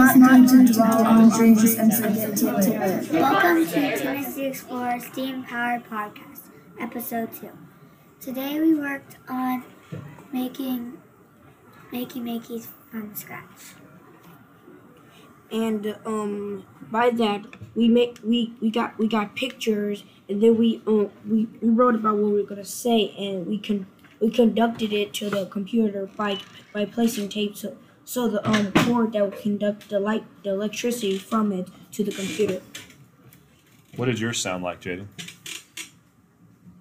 not, not to dwell on dreams and forget to live. Welcome to Tennessee Explorer Steam Powered Podcast, Episode 2. Today we worked on making Makey Makeys from scratch. and um by that we make we we got we got pictures and then we um we, we wrote about what we were gonna say and we can we conducted it to the computer by by placing tape so so the um cord that will conduct the light the electricity from it to the computer. What did yours sound like, Jaden?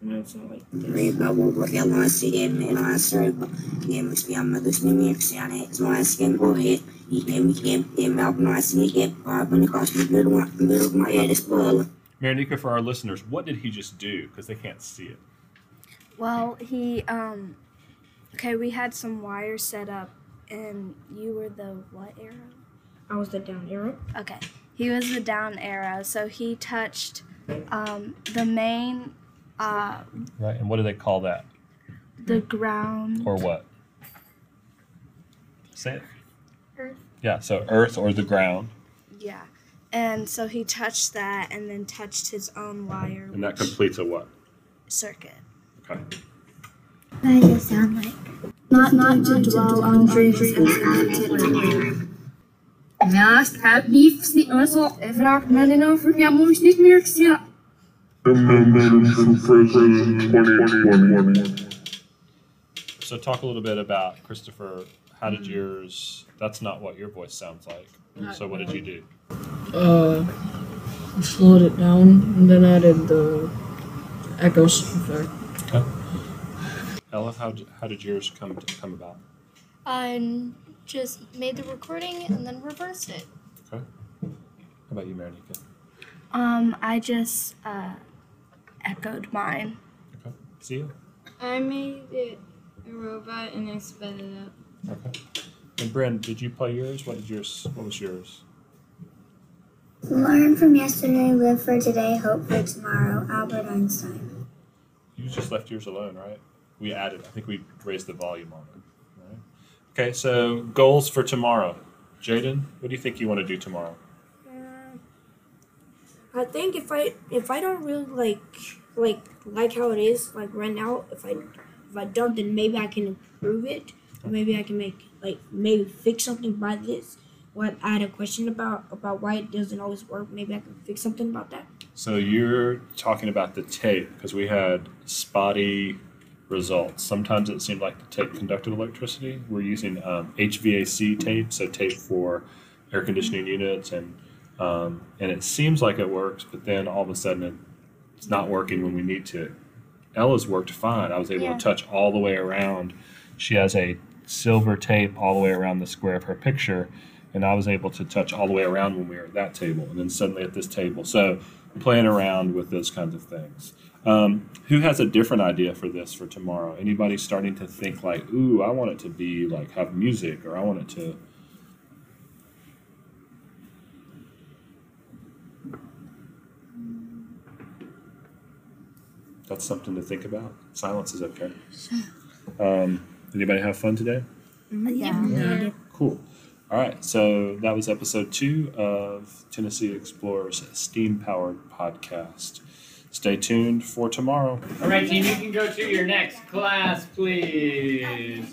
And it's like Riba buburia masi emme naasriba. Iemus piammatus nimiksiane maasken ohi. Ikem ikem emme apnaasni ikem. Paapani kasvit nirma nirma edes puolella. Marinika, for our listeners, what did he just do? Because they can't see it. Well, he um okay, we had some wires set up and you were the what arrow? I was the down arrow. Okay. He was the down arrow. So he touched um the main uh Right. And what do they call that? the ground Or what? Say it. Earth. Yeah, so earth or the ground. yeah. And so he touched that and then touched his own wire And that completes a what? circuit. Okay. What does it sound like? Not, not to dwell on dreams and forget to live. Naast gaat liefst niet ons op en vraagt me dan over ja moest niet meer zien. Amendments for President 2020. So talk a little bit about Christopher. How did yours? That's not what your voice sounds like. So what did you do? uh, slowed it down and then added the echoes effect. Ella, how did, how did yours come to, come about? I just made the recording and then reversed it. Okay. How about you, Marinika? Um I just uh echoed mine. Okay. See you. I made it a robot and I sped it up. Okay. And Bryn, did you play yours? What did yours? What was yours? Learn from yesterday, live for today, hope for tomorrow. Albert Einstein. You just left yours alone, right? We added. I think we raised the volume on it. Right? Okay. So goals for tomorrow. Jaden, what do you think you want to do tomorrow? Mm, I think if I if I don't really like like like how it is like right now, if I if I don't, then maybe I can improve it. Or maybe I can make like maybe fix something by this. What I had a question about about why it doesn't always work. Maybe I can fix something about that. So you're talking about the tape because we had spotty results. Sometimes it seemed like the tape conducted electricity. We're using um, HVAC tape, so tape for air conditioning units, and um, and it seems like it works, but then all of a sudden it's not working when we need to. Ella's worked fine. I was able Yeah. to touch all the way around. She has a silver tape all the way around the square of her picture, and I was able to touch all the way around when we were at that table, and then suddenly at this table. So playing around with those kinds of things. Um, who has a different idea for this for tomorrow? Anybody starting to think like, ooh, I want it to be like have music, or I want it to. That's something to think about. Silence is okay. Um, anybody have fun today? Yeah. Cool. All right, so that was episode two of Tennessee Explorers Steam Powered Podcast. Stay tuned for tomorrow. All right, team, you can go to your next class, please.